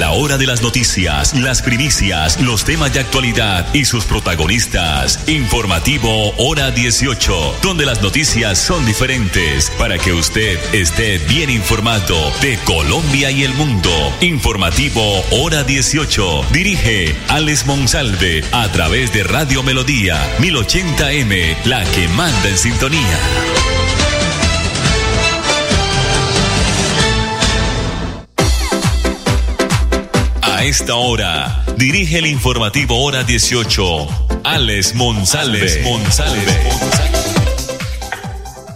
la hora de las noticias, las primicias, los temas de actualidad y sus protagonistas. Informativo Hora 18, donde las noticias son diferentes para que usted esté bien informado de Colombia y el mundo. Informativo Hora 18. Dirige Alex Monsalve a través de Radio Melodía 1080M, la que manda en sintonía. A esta hora, dirige el informativo Hora 18, Alex Monsalve.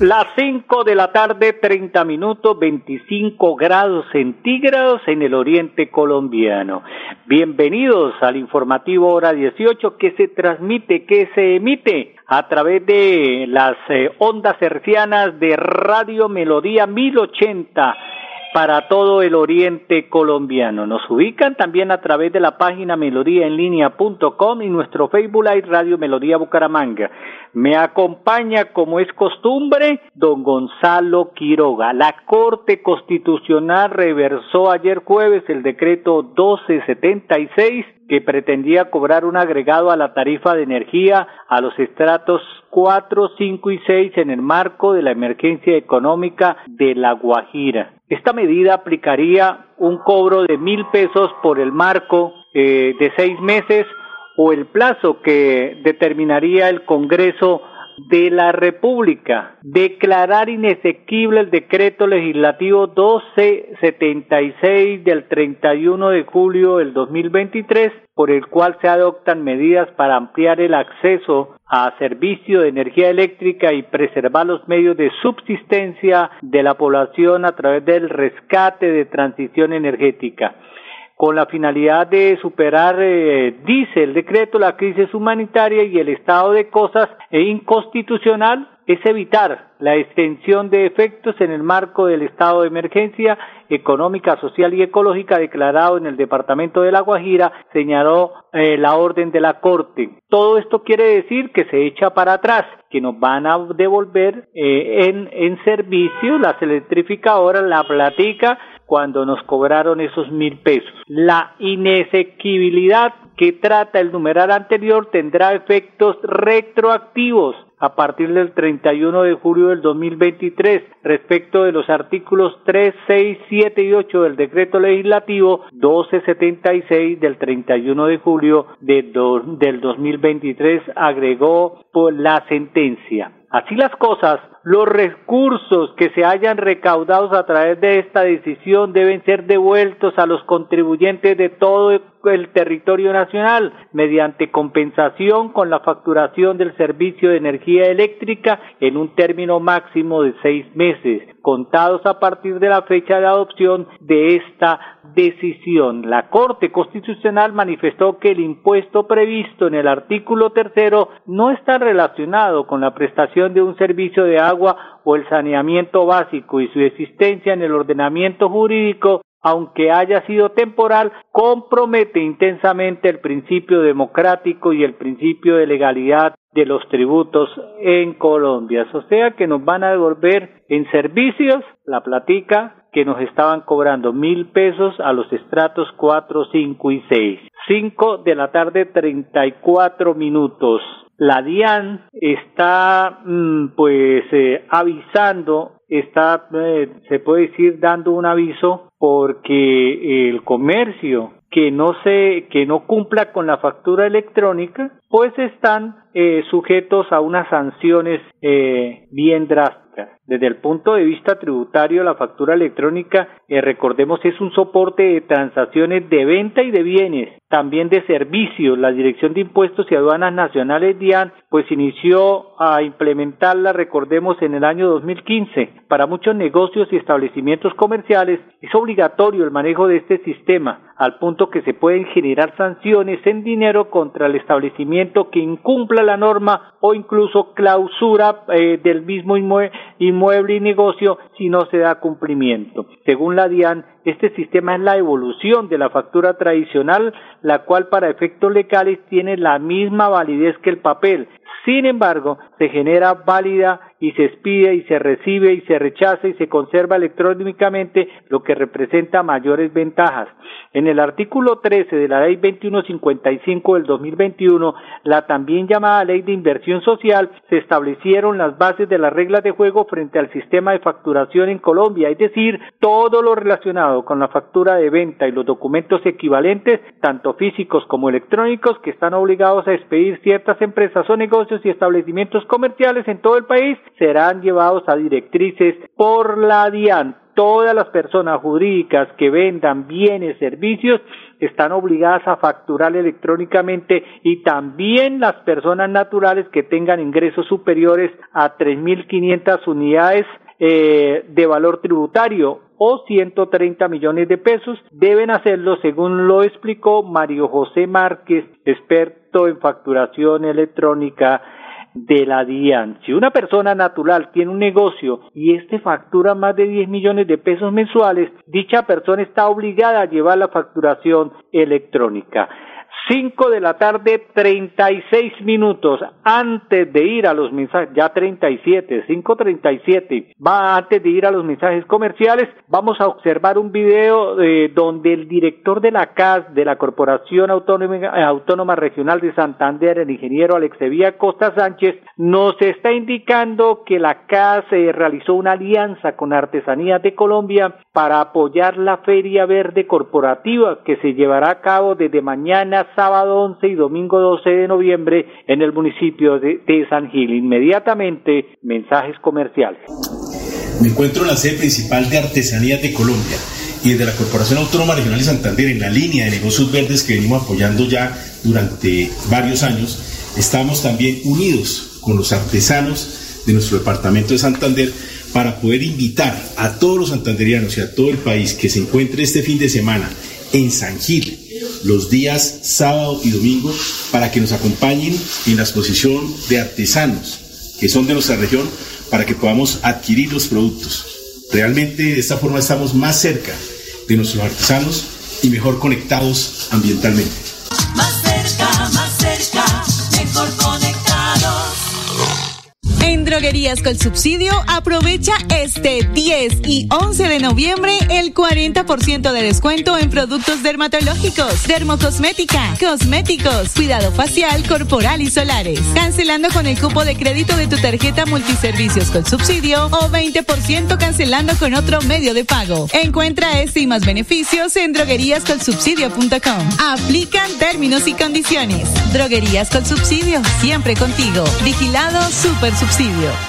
Las 5 de la tarde, 30 minutos, 25 grados centígrados en el oriente colombiano. Bienvenidos al informativo Hora 18 que se transmite, que se emite a través de las eh, ondas hercianas de Radio Melodía 1080 para todo el oriente colombiano. Nos ubican también a través de la página melodíaenlínea.com y nuestro Facebook Live Radio Melodía Bucaramanga. Me acompaña, como es costumbre, don Gonzalo Quiroga. La Corte Constitucional reversó ayer jueves el decreto 1276 que pretendía cobrar un agregado a la tarifa de energía a los estratos 4, 5 y 6 en el marco de la emergencia económica de La Guajira. Esta medida aplicaría un cobro de mil pesos por el marco eh, de seis meses o el plazo que determinaría el Congreso de la República, declarar inexequible el decreto legislativo 1276 del 31 de julio del 2023, por el cual se adoptan medidas para ampliar el acceso a servicio de energía eléctrica y preservar los medios de subsistencia de la población a través del rescate de transición energética con la finalidad de superar, eh, dice el decreto, la crisis humanitaria y el estado de cosas e inconstitucional es evitar la extensión de efectos en el marco del estado de emergencia económica, social y ecológica declarado en el departamento de La Guajira, señaló eh, la orden de la Corte. Todo esto quiere decir que se echa para atrás, que nos van a devolver eh, en, en servicio las electrificadoras, la platica cuando nos cobraron esos mil pesos. La inexequibilidad que trata el numeral anterior tendrá efectos retroactivos a partir del 31 de julio del 2023 respecto de los artículos 3, 6, 7 y 8 del decreto legislativo 1276 del 31 de julio de del 2023 agregó por la sentencia. Así las cosas, los recursos que se hayan recaudado a través de esta decisión deben ser devueltos a los contribuyentes de todo el territorio nacional mediante compensación con la facturación del servicio de energía eléctrica en un término máximo de seis meses, contados a partir de la fecha de adopción de esta decisión. La Corte Constitucional manifestó que el impuesto previsto en el artículo tercero no está relacionado con la prestación de un servicio de agua o el saneamiento básico y su existencia en el ordenamiento jurídico aunque haya sido temporal, compromete intensamente el principio democrático y el principio de legalidad de los tributos en Colombia. O sea que nos van a devolver en servicios la platica que nos estaban cobrando mil pesos a los estratos cuatro, cinco y seis. Cinco de la tarde, treinta y cuatro minutos. La DIAN está mm, pues eh, avisando, está, eh, se puede decir, dando un aviso porque el comercio que no se que no cumpla con la factura electrónica pues están eh, sujetos a unas sanciones eh, bien drásticas desde el punto de vista tributario, la factura electrónica, eh, recordemos, es un soporte de transacciones de venta y de bienes, también de servicios. La Dirección de Impuestos y Aduanas Nacionales, DIAN, pues inició a implementarla, recordemos, en el año 2015. Para muchos negocios y establecimientos comerciales es obligatorio el manejo de este sistema, al punto que se pueden generar sanciones en dinero contra el establecimiento que incumpla la norma o incluso clausura eh, del mismo inmueble inmueble y negocio si no se da cumplimiento. Según la DIAN, Este sistema es la evolución de la factura tradicional, la cual para efectos legales tiene la misma validez que el papel. Sin embargo, se genera válida y se expide y se recibe y se rechaza y se conserva electrónicamente, lo que representa mayores ventajas. En el artículo 13 de la Ley 2155 del 2021, la también llamada Ley de Inversión Social, se establecieron las bases de las reglas de juego frente al sistema de facturación en Colombia, es decir, todo lo relacionado con la factura de venta y los documentos equivalentes, tanto físicos como electrónicos, que están obligados a expedir ciertas empresas o negocios y establecimientos comerciales en todo el país, serán llevados a directrices por la DIAN. Todas las personas jurídicas que vendan bienes, servicios, están obligadas a facturar electrónicamente y también las personas naturales que tengan ingresos superiores a 3.500 unidades eh, de valor tributario o 130 millones de pesos deben hacerlo según lo explicó Mario José Márquez, experto en facturación electrónica de la DIAN. Si una persona natural tiene un negocio y este factura más de 10 millones de pesos mensuales, dicha persona está obligada a llevar la facturación electrónica. 5 de la tarde, 36 minutos. Antes de ir a los mensajes, ya 37, 5.37, va antes de ir a los mensajes comerciales, vamos a observar un video eh, donde el director de la CAS, de la Corporación Autónoma, Autónoma Regional de Santander, el ingeniero Alexevía Costa Sánchez, nos está indicando que la CAS eh, realizó una alianza con Artesanías de Colombia para apoyar la Feria Verde Corporativa que se llevará a cabo desde mañana sábado 11 y domingo 12 de noviembre en el municipio de, San Gil. Inmediatamente, mensajes comerciales. Me encuentro en la sede principal de Artesanías de Colombia y desde la Corporación Autónoma Regional de Santander, en la línea de negocios verdes que venimos apoyando ya durante varios años, estamos también unidos con los artesanos de nuestro departamento de Santander para poder invitar a todos los santanderianos y a todo el país que se encuentre este fin de semana en San Gil, los días sábado y domingo, para que nos acompañen en la exposición de artesanos que son de nuestra región, para que podamos adquirir los productos. Realmente de esta forma estamos más cerca de nuestros artesanos y mejor conectados ambientalmente. Droguerías con Subsidio aprovecha este 10 y 11 de noviembre el 40% de descuento en productos dermatológicos, dermocosmética, cosméticos, cuidado facial, corporal y solares. Cancelando con el cupo de crédito de tu tarjeta multiservicios con subsidio o 20% cancelando con otro medio de pago. Encuentra este y más beneficios en drogueríascolsubsidio.com. Aplican términos y condiciones. Droguerías con Subsidio, siempre contigo. Vigilado Super Subsidio.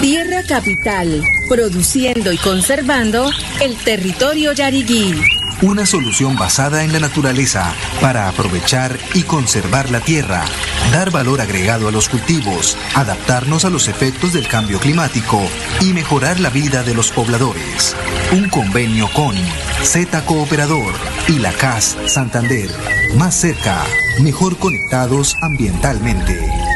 Tierra Capital, produciendo y conservando el territorio yariguí. Una solución basada en la naturaleza para aprovechar y conservar la tierra, dar valor agregado a los cultivos, adaptarnos a los efectos del cambio climático y mejorar la vida de los pobladores. Un convenio con Z Cooperador y la CAS Santander. Más cerca, mejor conectados ambientalmente.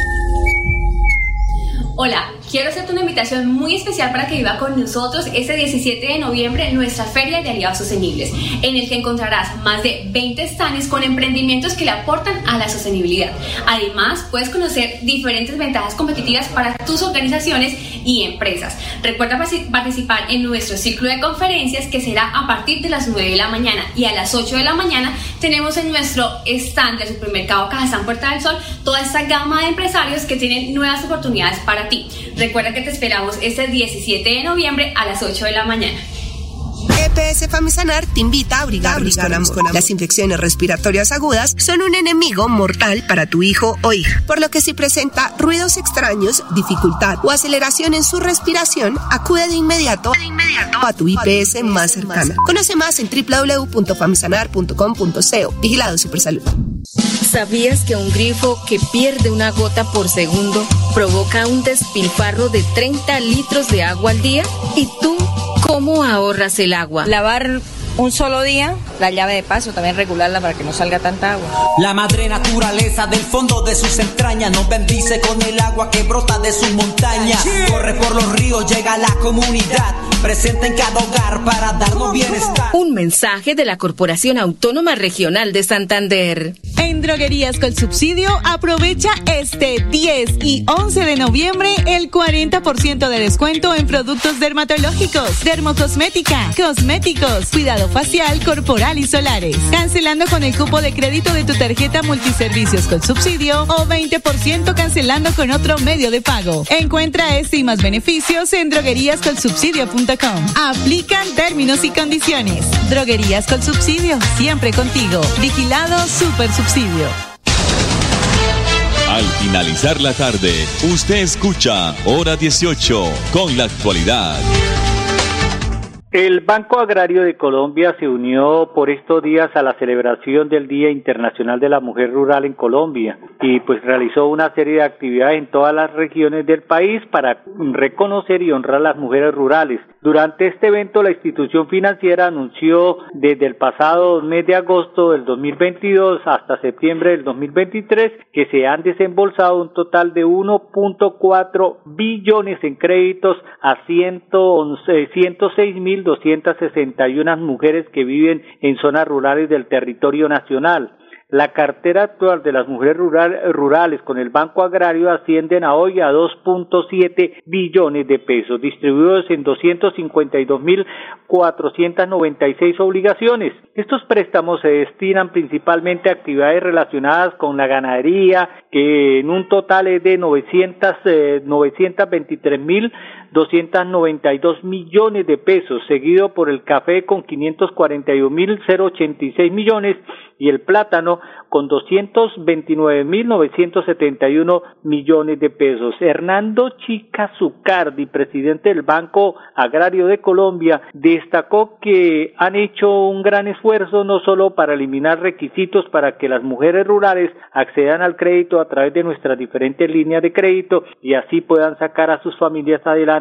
Hola, quiero hacerte una invitación muy especial para que viva con nosotros este 17 de noviembre nuestra Feria de Aliados Sostenibles, en el que encontrarás más de 20 stands con emprendimientos que le aportan a la sostenibilidad. Además, puedes conocer diferentes ventajas competitivas para tus organizaciones y empresas. Recuerda participar en nuestro ciclo de conferencias que será a partir de las 9 de la mañana y a las 8 de la mañana tenemos en nuestro stand de supermercado Cajazán Puerta del Sol toda esta gama de empresarios que tienen nuevas oportunidades para ti. Recuerda que te esperamos este 17 de noviembre a las 8 de la mañana. EPS Famisanar te invita a abrigarnos con amor. Las infecciones respiratorias agudas son un enemigo mortal para tu hijo o hija, por lo que si presenta ruidos extraños, dificultad o aceleración en su respiración, acude de inmediato, a tu IPS más cercana. Conoce más en www.famisanar.com.co. Vigilado Supersalud. ¿Sabías que un grifo que pierde una gota por segundo provoca un despilfarro de 30 litros de agua al día? ¿Y tú cómo ahorras el agua? Lavar un solo día, la llave de paso, también regularla para que no salga tanta agua. La madre naturaleza del fondo de sus entrañas nos bendice con el agua que brota de su montaña. Corre por los ríos, llega a la comunidad presente en cada hogar para darnos bienestar. Un mensaje de la Corporación Autónoma Regional de Santander. En Droguerías con Subsidio aprovecha este 10 y 11 de noviembre el 40% de descuento en productos dermatológicos, dermocosmética, cosméticos, cuidado facial, corporal y solares. Cancelando con el cupo de crédito de tu tarjeta multiservicios con subsidio o 20% cancelando con otro medio de pago. Encuentra este y más beneficios en drogueríascolsubsidio.com. Aplican términos y condiciones. Droguerías con Subsidio, siempre contigo. Vigilado Super Subsidio. Al finalizar la tarde, usted escucha Hora 18 con la actualidad. El Banco Agrario de Colombia se unió por estos días a la celebración del Día Internacional de la Mujer Rural en Colombia y pues realizó una serie de actividades en todas las regiones del país para reconocer y honrar a las mujeres rurales. Durante este evento la institución financiera anunció desde el pasado mes de agosto del 2022 hasta septiembre del 2023 que se han desembolsado un total de 1.4 billones en créditos a 111, 106 mil 261 mujeres que viven en zonas rurales del territorio nacional. La cartera actual de las mujeres rurales con el Banco Agrario ascienden a hoy a 2.7 billones de pesos, distribuidos en 252.496 obligaciones. Estos préstamos se destinan principalmente a actividades relacionadas con la ganadería, que en un total es de 900, eh, 923.292 millones de pesos, seguido por el café con 541.086 millones y el plátano con 229.971 millones de pesos. Hernando Chica Zucardi, presidente del Banco Agrario de Colombia, destacó que han hecho un gran esfuerzo no solo para eliminar requisitos para que las mujeres rurales accedan al crédito a través de nuestras diferentes líneas de crédito y así puedan sacar a sus familias adelante,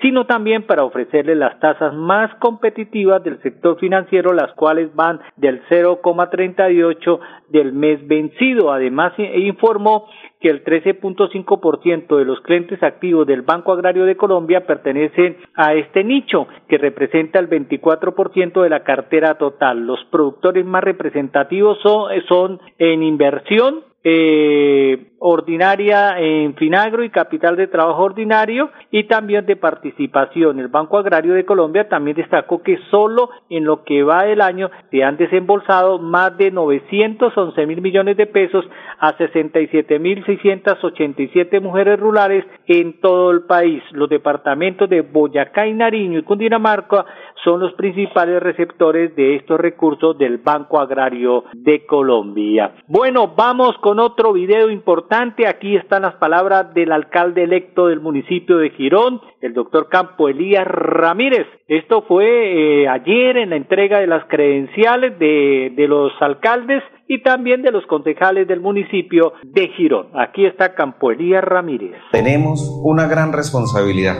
sino también para ofrecerles las tasas más competitivas del sector financiero, las cuales van del 0,30 del mes vencido. Además, informó que el 13.5% de los clientes activos del Banco Agrario de Colombia pertenecen a este nicho, que representa el 24% de la cartera total. Los productores más representativos son, son en inversión, eh, ordinaria en Finagro y capital de trabajo ordinario y también de participación. El Banco Agrario de Colombia también destacó que solo en lo que va del año se han desembolsado más de 911 mil millones de pesos a 67 mil 687 mujeres rurales en todo el país. Los departamentos de Boyacá y Nariño y Cundinamarca son los principales receptores de estos recursos del Banco Agrario de Colombia. Bueno, vamos con otro video importante. Aquí están las palabras del alcalde electo del municipio de Girón, el doctor Campo Elías Ramírez. Esto fue eh, ayer en la entrega de las credenciales de, de los alcaldes y también de los concejales del municipio de Girón. Aquí está Campo Elías Ramírez. Tenemos una gran responsabilidad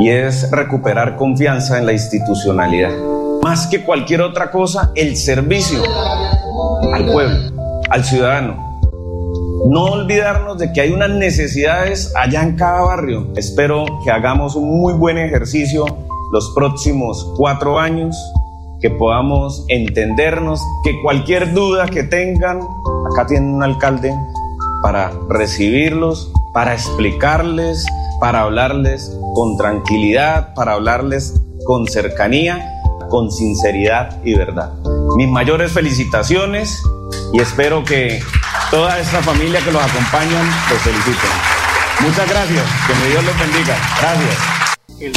y es recuperar confianza en la institucionalidad. Más que cualquier otra cosa, el servicio al pueblo, al ciudadano. No olvidarnos de que hay unas necesidades allá en cada barrio. Espero que hagamos un muy buen ejercicio los próximos cuatro años, que podamos entendernos, que cualquier duda que tengan, acá tienen un alcalde para recibirlos, para explicarles, para hablarles con tranquilidad, para hablarles con cercanía, con sinceridad y verdad. Mis mayores felicitaciones y espero que toda esta familia que los acompañan los feliciten. Muchas gracias, que Dios los bendiga. Gracias. El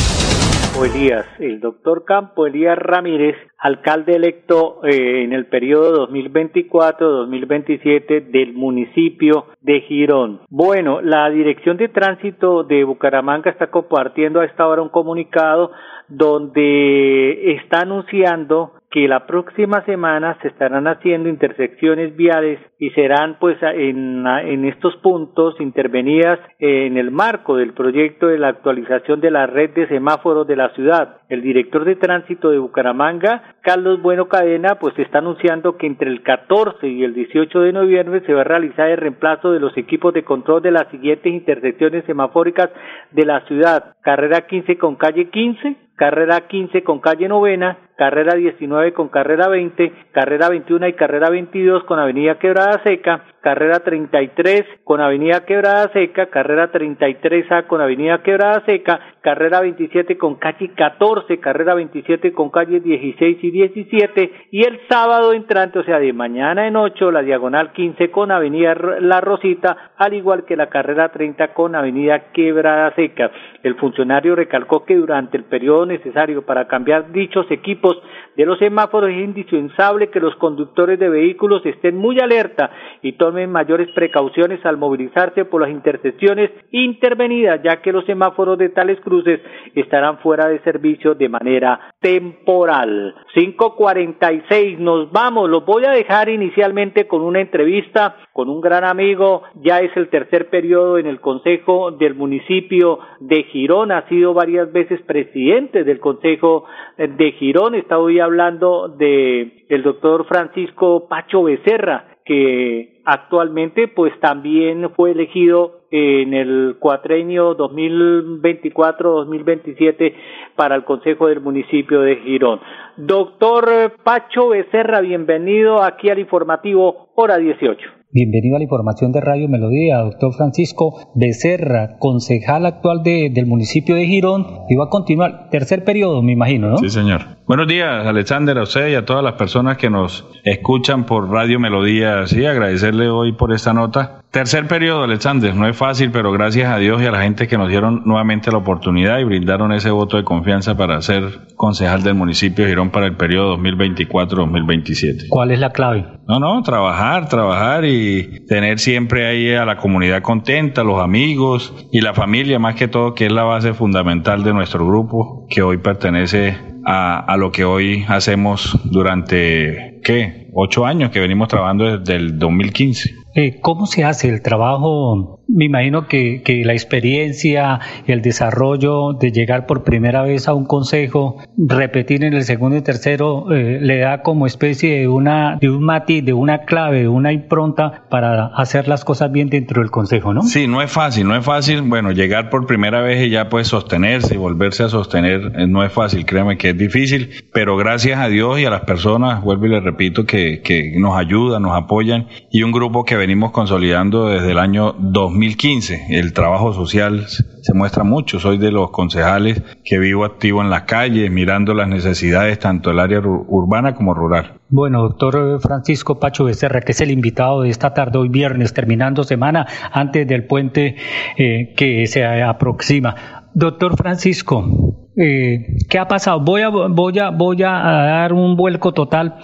Elías, el doctor Campo Elías Ramírez, alcalde electo eh, en el periodo 2024-2027 del municipio de Girón. Bueno, la Dirección de Tránsito de Bucaramanga está compartiendo a esta hora un comunicado donde está anunciando que la próxima semana se estarán haciendo intersecciones viales y serán pues en, estos puntos intervenidas en el marco del proyecto de la actualización de la red de semáforos de la ciudad. El director de tránsito de Bucaramanga, Carlos Bueno Cadena, pues está anunciando que entre el 14 y el 18 de noviembre se va a realizar el reemplazo de los equipos de control de las siguientes intersecciones semafóricas de la ciudad. Carrera 15 con calle 15, carrera 15 con calle Novena, carrera 19 con carrera 20, carrera 21 y carrera 22 con avenida Quebrada Seca, carrera 33 con avenida Quebrada Seca, carrera 33A con avenida Quebrada Seca, carrera 27 con calle 14, carrera 27 con calle 16 y 17 y el sábado entrante, o sea, de mañana en 8, la diagonal 15 con avenida La Rosita, al igual que la carrera 30 con avenida Quebrada Seca. El funcionario recalcó que durante el periodo necesario para cambiar dichos equipos de los semáforos es indispensable que los conductores de vehículos estén muy alerta y tomen mayores precauciones al movilizarse por las intersecciones intervenidas, ya que los semáforos de tales cruces estarán fuera de servicio de manera temporal. 546, nos vamos, los voy a dejar inicialmente con una entrevista con un gran amigo, ya es el tercer periodo en el Consejo del municipio de Girón, ha sido varias veces presidente del Consejo de Girón, está hoy hablando de el doctor Francisco Pacho Becerra, que actualmente pues también fue elegido en el cuatrenio 2024-2027 para el Consejo del Municipio de Girón. Doctor Pacho Becerra, bienvenido aquí al informativo Hora 18. Bienvenido a la información de Radio Melodía, doctor Francisco Becerra, concejal actual de, del municipio de Girón, y va a continuar tercer periodo, me imagino, ¿no? Sí, señor. Buenos días, Alexander, a usted y a todas las personas que nos escuchan por Radio Melodía. Sí, agradecerle hoy por esta nota. Tercer periodo, Alexander, no es fácil, pero gracias a Dios y a la gente que nos dieron nuevamente la oportunidad y brindaron ese voto de confianza para ser concejal del municipio de Girón para el periodo 2024-2027. ¿Cuál es la clave? No, no, trabajar, trabajar y tener siempre ahí a la comunidad contenta, los amigos y la familia, más que todo, que es la base fundamental de nuestro grupo, que hoy pertenece a, a lo que hoy hacemos durante, ¿qué? Ocho años que venimos trabajando desde el 2015. Eh, ¿Cómo se hace el trabajo? Me imagino que, que, la experiencia, el desarrollo de llegar por primera vez a un consejo, repetir en el segundo y tercero, eh, le da como especie de una de un matiz, de una clave, de una impronta para hacer las cosas bien dentro del consejo, ¿no? Sí, no es fácil, no es fácil. Bueno, llegar por primera vez y ya pues sostenerse y volverse a sostener eh, no es fácil, créeme que es difícil, pero gracias a Dios y a las personas, vuelvo y les repito, que, que nos ayudan, nos apoyan y un grupo que venimos consolidando desde el año 2015. El trabajo social se muestra mucho. Soy de los concejales que vivo activo en las calles, mirando las necesidades tanto del área urbana como rural. Bueno, doctor Francisco Pacho Becerra, que es el invitado de esta tarde, hoy viernes, terminando semana, antes del puente eh, que se aproxima. Doctor Francisco, eh, ¿qué ha pasado? Voy a, voy, a, voy a dar un vuelco total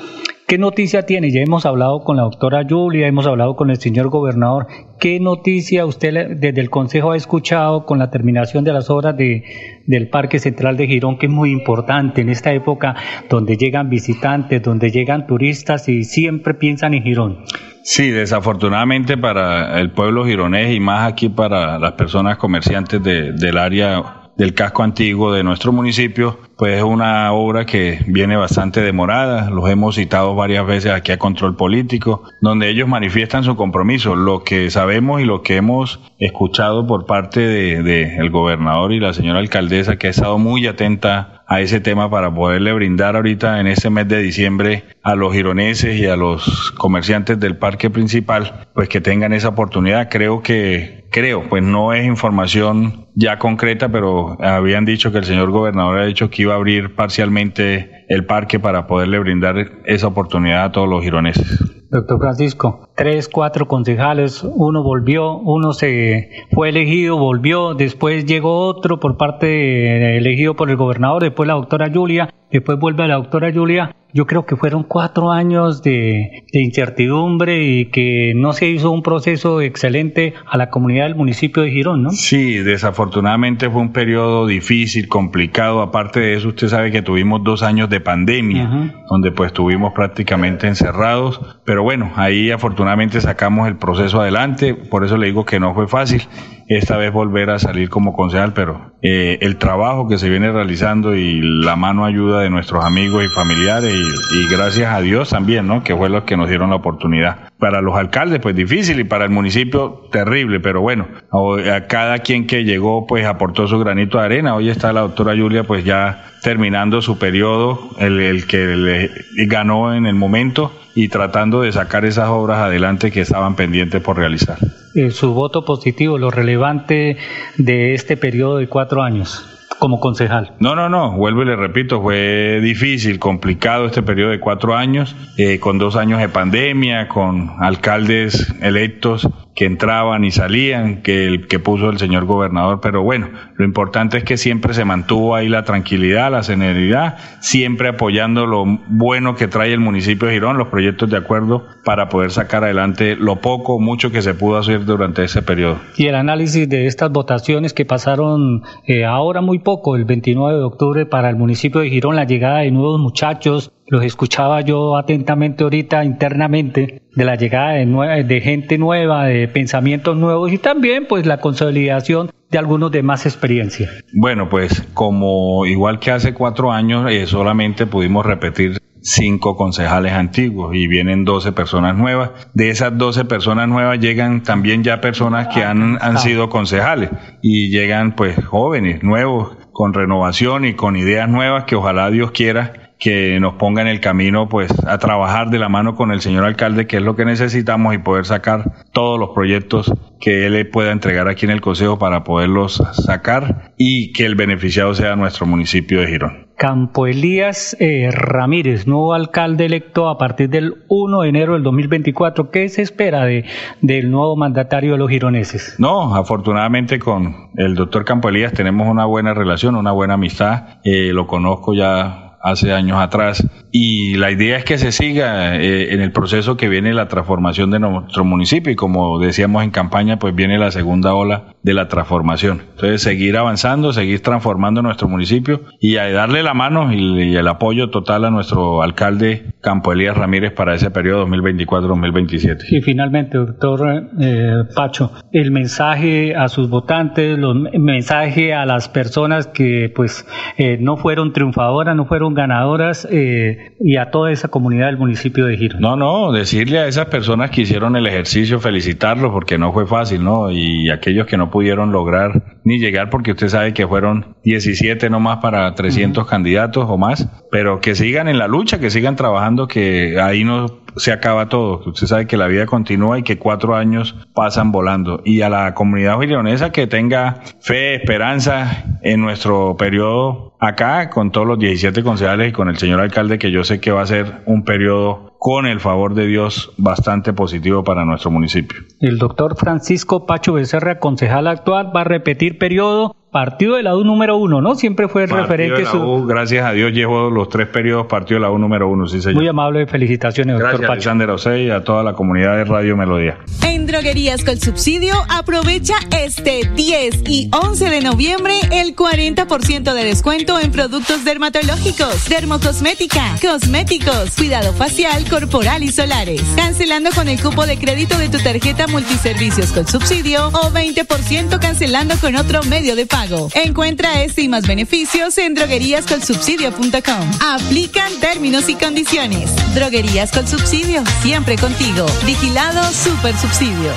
¿Qué noticia tiene? Ya hemos hablado con la doctora Julia, hemos hablado con el señor gobernador. ¿Qué noticia usted desde el Consejo ha escuchado con la terminación de las obras de, del Parque Central de Girón, que es muy importante en esta época donde llegan visitantes, donde llegan turistas y siempre piensan en Girón? Sí, desafortunadamente para el pueblo gironés y más aquí para las personas comerciantes de, del área del casco antiguo de nuestro municipio, pues es una obra que viene bastante demorada, los hemos citado varias veces aquí a Control Político, donde ellos manifiestan su compromiso. Lo que sabemos y lo que hemos escuchado por parte del de, el gobernador y la señora alcaldesa, que ha estado muy atenta a ese tema para poderle brindar ahorita en este mes de diciembre a los gironeses y a los comerciantes del parque principal, pues que tengan esa oportunidad. Creo que, creo, pues no es información ya concreta, pero habían dicho que el señor gobernador ha dicho que iba a abrir parcialmente el parque para poderle brindar esa oportunidad a todos los gironeses. Doctor Francisco, tres, cuatro concejales, uno volvió, uno se fue elegido, volvió, después llegó otro por parte elegido por el gobernador, después la doctora Julia, después vuelve la doctora Julia yo creo que fueron cuatro años de, de, incertidumbre y que no se hizo un proceso excelente a la comunidad del municipio de Girón, ¿no? Sí, desafortunadamente fue un periodo difícil, complicado. Aparte de eso, usted sabe que tuvimos dos años de pandemia, uh -huh. donde pues estuvimos prácticamente encerrados. Pero bueno, ahí afortunadamente sacamos el proceso adelante. Por eso le digo que no fue fácil. Esta vez volver a salir como concejal, pero eh, el trabajo que se viene realizando y la mano ayuda de nuestros amigos y familiares y, gracias a Dios también, ¿no? Que fue los que nos dieron la oportunidad. Para los alcaldes, pues difícil y para el municipio terrible, pero bueno, a cada quien que llegó, pues aportó su granito de arena. Hoy está la doctora Julia, pues ya terminando su periodo, el, el que le ganó en el momento y tratando de sacar esas obras adelante que estaban pendientes por realizar. Eh, su voto positivo, lo relevante de este periodo de cuatro años como concejal. No, no, no, vuelvo y le repito, fue difícil, complicado este periodo de cuatro años, eh, con dos años de pandemia, con alcaldes electos que entraban y salían, que el que puso el señor gobernador, pero bueno, lo importante es que siempre se mantuvo ahí la tranquilidad, la serenidad, siempre apoyando lo bueno que trae el municipio de Girón, los proyectos de acuerdo para poder sacar adelante lo poco o mucho que se pudo hacer durante ese periodo. Y el análisis de estas votaciones que pasaron eh, ahora muy poco, el 29 de octubre para el municipio de Girón, la llegada de nuevos muchachos, los escuchaba yo atentamente ahorita internamente de la llegada de, de, gente nueva, de pensamientos nuevos y también pues la consolidación de algunos de más experiencia. Bueno, pues como igual que hace cuatro años eh, solamente pudimos repetir cinco concejales antiguos y vienen 12 personas nuevas. De esas 12 personas nuevas llegan también ya personas que han, han sido concejales y llegan pues jóvenes, nuevos, con renovación y con ideas nuevas que ojalá Dios quiera que nos ponga en el camino pues a trabajar de la mano con el señor alcalde que es lo que necesitamos y poder sacar todos los proyectos que él le pueda entregar aquí en el consejo para poderlos sacar y que el beneficiado sea nuestro municipio de Girón. Campo Elías eh, Ramírez, nuevo alcalde electo a partir del 1 de enero del 2024. ¿Qué se espera de, del nuevo mandatario de los gironeses? No, afortunadamente con el doctor Campo Elías tenemos una buena relación, una buena amistad. Eh, lo conozco ya hace años atrás. Y la idea es que se siga eh, en el proceso que viene la transformación de nuestro municipio y como decíamos en campaña, pues viene la segunda ola de la transformación. Entonces, seguir avanzando, seguir transformando nuestro municipio y darle la mano y, el apoyo total a nuestro alcalde Campo Elías Ramírez para ese periodo 2024-2027. Y finalmente, doctor eh, Pacho, el mensaje a sus votantes, el mensaje a las personas que pues eh, no fueron triunfadoras, no fueron ganadoras eh, y a toda esa comunidad del municipio de Giro. No, no, decirle a esas personas que hicieron el ejercicio, felicitarlos porque no fue fácil, ¿no? Y aquellos que no pudieron lograr ni llegar porque usted sabe que fueron 17 nomás para 300 candidatos o más, pero que sigan en la lucha, que sigan trabajando, que ahí no se acaba todo. Usted sabe que la vida continúa y que cuatro años pasan volando. Y a la comunidad gironesa que tenga fe, esperanza en nuestro periodo acá, con todos los 17 concejales y con el señor alcalde, que yo sé que va a ser un periodo con el favor de Dios bastante positivo para nuestro municipio. El doctor Francisco Pacho Becerra, concejal actual, va a repetir periodo Partido de la U número uno, ¿no? Siempre fue el referente. su... gracias a Dios llevo los tres periodos Partido de la U número uno, sí señor. Muy amable, felicitaciones, doctor gracias, Alexander Osei y a toda la comunidad de Radio Melodía. En Droguerías con Subsidio aprovecha este 10 y 11 de noviembre el 40% de descuento en productos dermatológicos, dermocosmética, cosméticos, cuidado facial, corporal y solares. Cancelando con el cupo de crédito de tu tarjeta multiservicios con subsidio o 20% cancelando con otro medio de pago. Encuentra este y más beneficios en drogueríascolsubsidio.com. Aplican términos y condiciones. Droguerías con subsidio, siempre contigo. Vigilado Super Subsidio.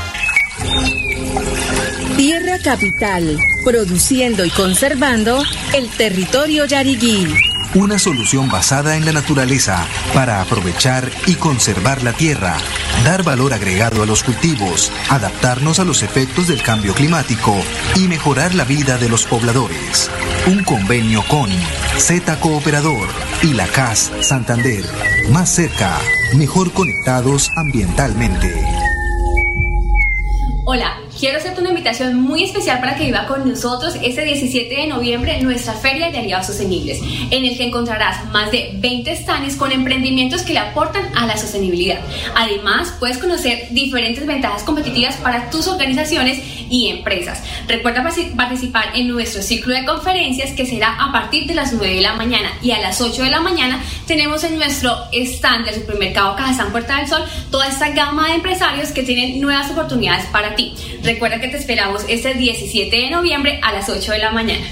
Tierra Capital, produciendo y conservando el territorio yariguí una solución basada en la naturaleza para aprovechar y conservar la tierra, dar valor agregado a los cultivos, adaptarnos a los efectos del cambio climático y mejorar la vida de los pobladores. Un convenio con Z Cooperador y la CAS Santander. Más cerca, mejor conectados ambientalmente. Hola, quiero hacerte una invitación muy especial para que viva con nosotros este 17 de noviembre nuestra Feria de Aliados Sostenibles, en el que encontrarás más de 20 stands con emprendimientos que le aportan a la sostenibilidad. Además, puedes conocer diferentes ventajas competitivas para tus organizaciones y empresas. Recuerda participar en nuestro ciclo de conferencias que será a partir de las 9 de la mañana y a las 8 de la mañana tenemos en nuestro stand del supermercado Cajazán Puerta del Sol toda esta gama de empresarios que tienen nuevas oportunidades para ti. Recuerda que te esperamos este 17 de noviembre a las 8 de la mañana.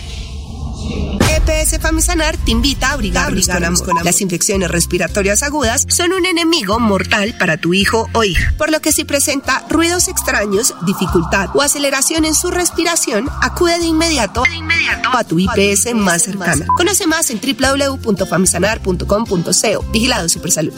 EPS Famisanar te invita a abrigarnos con amor. Las infecciones respiratorias agudas son un enemigo mortal para tu hijo o hija, por lo que si presenta ruidos extraños, dificultad o aceleración en su respiración, acude de inmediato, a tu IPS más cercana. Conoce más en www.famisanar.com.co. Vigilado Supersalud.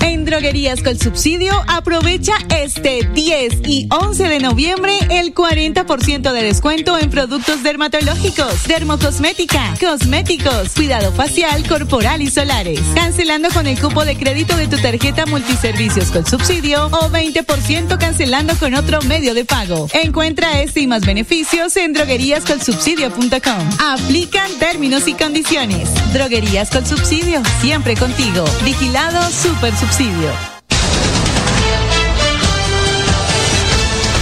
En Droguerías con Subsidio, aprovecha este 10 y 11 de noviembre el 40% de descuento en productos dermatológicos, dermocosmética, cosméticos, cuidado facial, corporal y solares. Cancelando con el cupo de crédito de tu tarjeta multiservicios con subsidio o 20% cancelando con otro medio de pago. Encuentra este y más beneficios en drogueríascolsubsidio.com. Aplican términos y condiciones. Droguerías con Subsidio, siempre contigo. Vigilado Super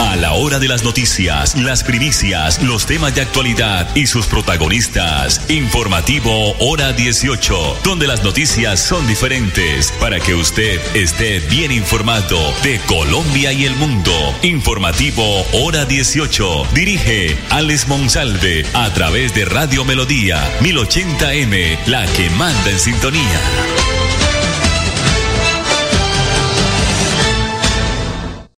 A la hora de las noticias, las primicias, los temas de actualidad y sus protagonistas. Informativo Hora 18, donde las noticias son diferentes para que usted esté bien informado de Colombia y el mundo. Informativo Hora 18. Dirige Alex Monsalve a través de Radio Melodía 1080M, la que manda en sintonía.